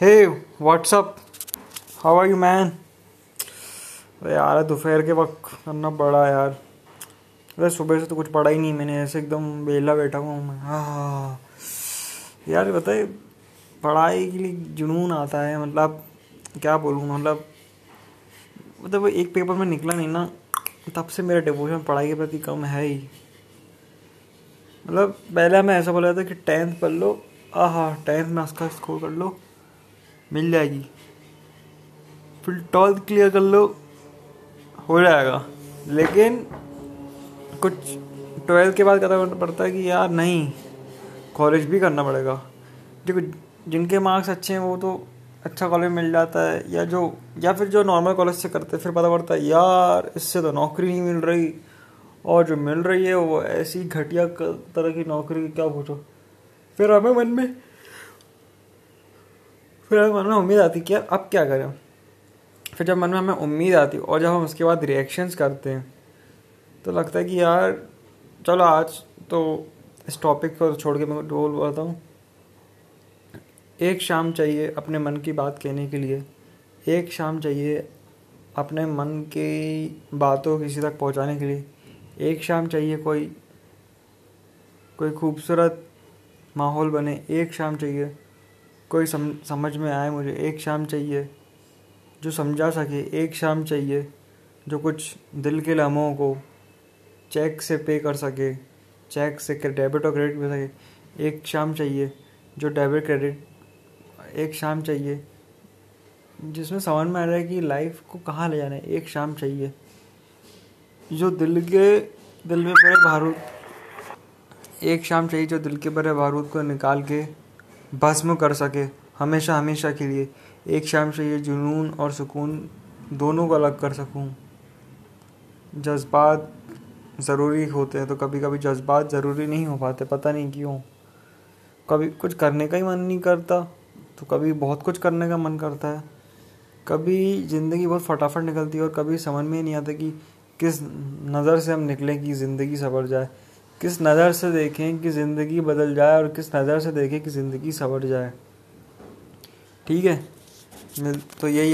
Hey WhatsApp how are you man अरे यार, दोपहर के वक्त करना पड़ा यार। अरे, सुबह से तो कुछ पढ़ा ही नहीं मैंने, ऐसे एकदम बेला बैठा हुआ मैं। हाँ यार, बताए, पढ़ाई के लिए जुनून आता है मतलब क्या बोलूँ मतलब मतलब एक पेपर में निकला नहीं ना, तब से मेरा डिवोशन पढ़ाई के प्रति कम है ही। मतलब पहले मैं ऐसा बोला था कि टेंथ पढ़ लो, आह टेंथ में उसका स्कोर कर लो मिल जाएगी। फिर ट्वेल्थ क्लियर कर लो, हो जाएगा। लेकिन कुछ ट्वेल्थ के बाद करना पड़ता है कि यार नहीं कॉलेज भी करना पड़ेगा। देखो, जिनके मार्क्स अच्छे हैं, वो तो अच्छा कॉलेज मिल जाता है, या जो, या फिर जो नॉर्मल कॉलेज से करते फिर पता पड़ता है, यार, इससे तो नौकरी नहीं मिल रही। और जो मिल रही है, वो ऐसी घटिया तरह की नौकरी, क्या पूछो? फिर हमें मन में फिर मन में उम्मीद आती कि यार अब क्या करें? फिर जब मन में हमें उम्मीद आती और जब हम उसके बाद रिएक्शंस करते हैं तो लगता है कि यार, चलो आज तो इस टॉपिक को छोड़ के मैं बोल पाता हूँ। एक शाम चाहिए अपने मन की बात कहने के लिए। एक शाम चाहिए अपने मन की बातों किसी तक पहुँचाने के लिए। एक शाम चाहिए कोई कोई खूबसूरत माहौल बने। एक शाम चाहिए कोई सम, समझ में आए मुझे एक शाम चाहिए जो समझा सके एक शाम चाहिए जो कुछ दिल के लम्हों को चेक से पे कर सके चेक से डेबिट और क्रेडिट कर सके एक शाम चाहिए जो डेबिट क्रेडिट एक शाम चाहिए जिसमें समझ में आ रहा है कि लाइफ को कहाँ ले जाना है एक शाम चाहिए जो दिल के दिल में भरे बारूद एक शाम चाहिए जो दिल के भरे बारूद को निकाल के भस्म कर सके, हमेशा हमेशा के लिए। एक शाम से ये जुनून और सुकून दोनों को अलग कर सकूँ। जज्बात ज़रूरी होते हैं तो कभी कभी जज्बात ज़रूरी नहीं हो पाते, पता नहीं क्यों। कभी कुछ करने का ही मन नहीं करता तो कभी बहुत कुछ करने का मन करता है। कभी ज़िंदगी बहुत फटाफट निकलती है और कभी समझ में ही नहीं आता कि किस नज़र से हम निकलें कि ज़िंदगी सवर जाए। किस नज़र से देखें कि ज़िंदगी बदल जाए और किस नज़र से देखें कि ज़िंदगी सवर जाए। ठीक है? तो यही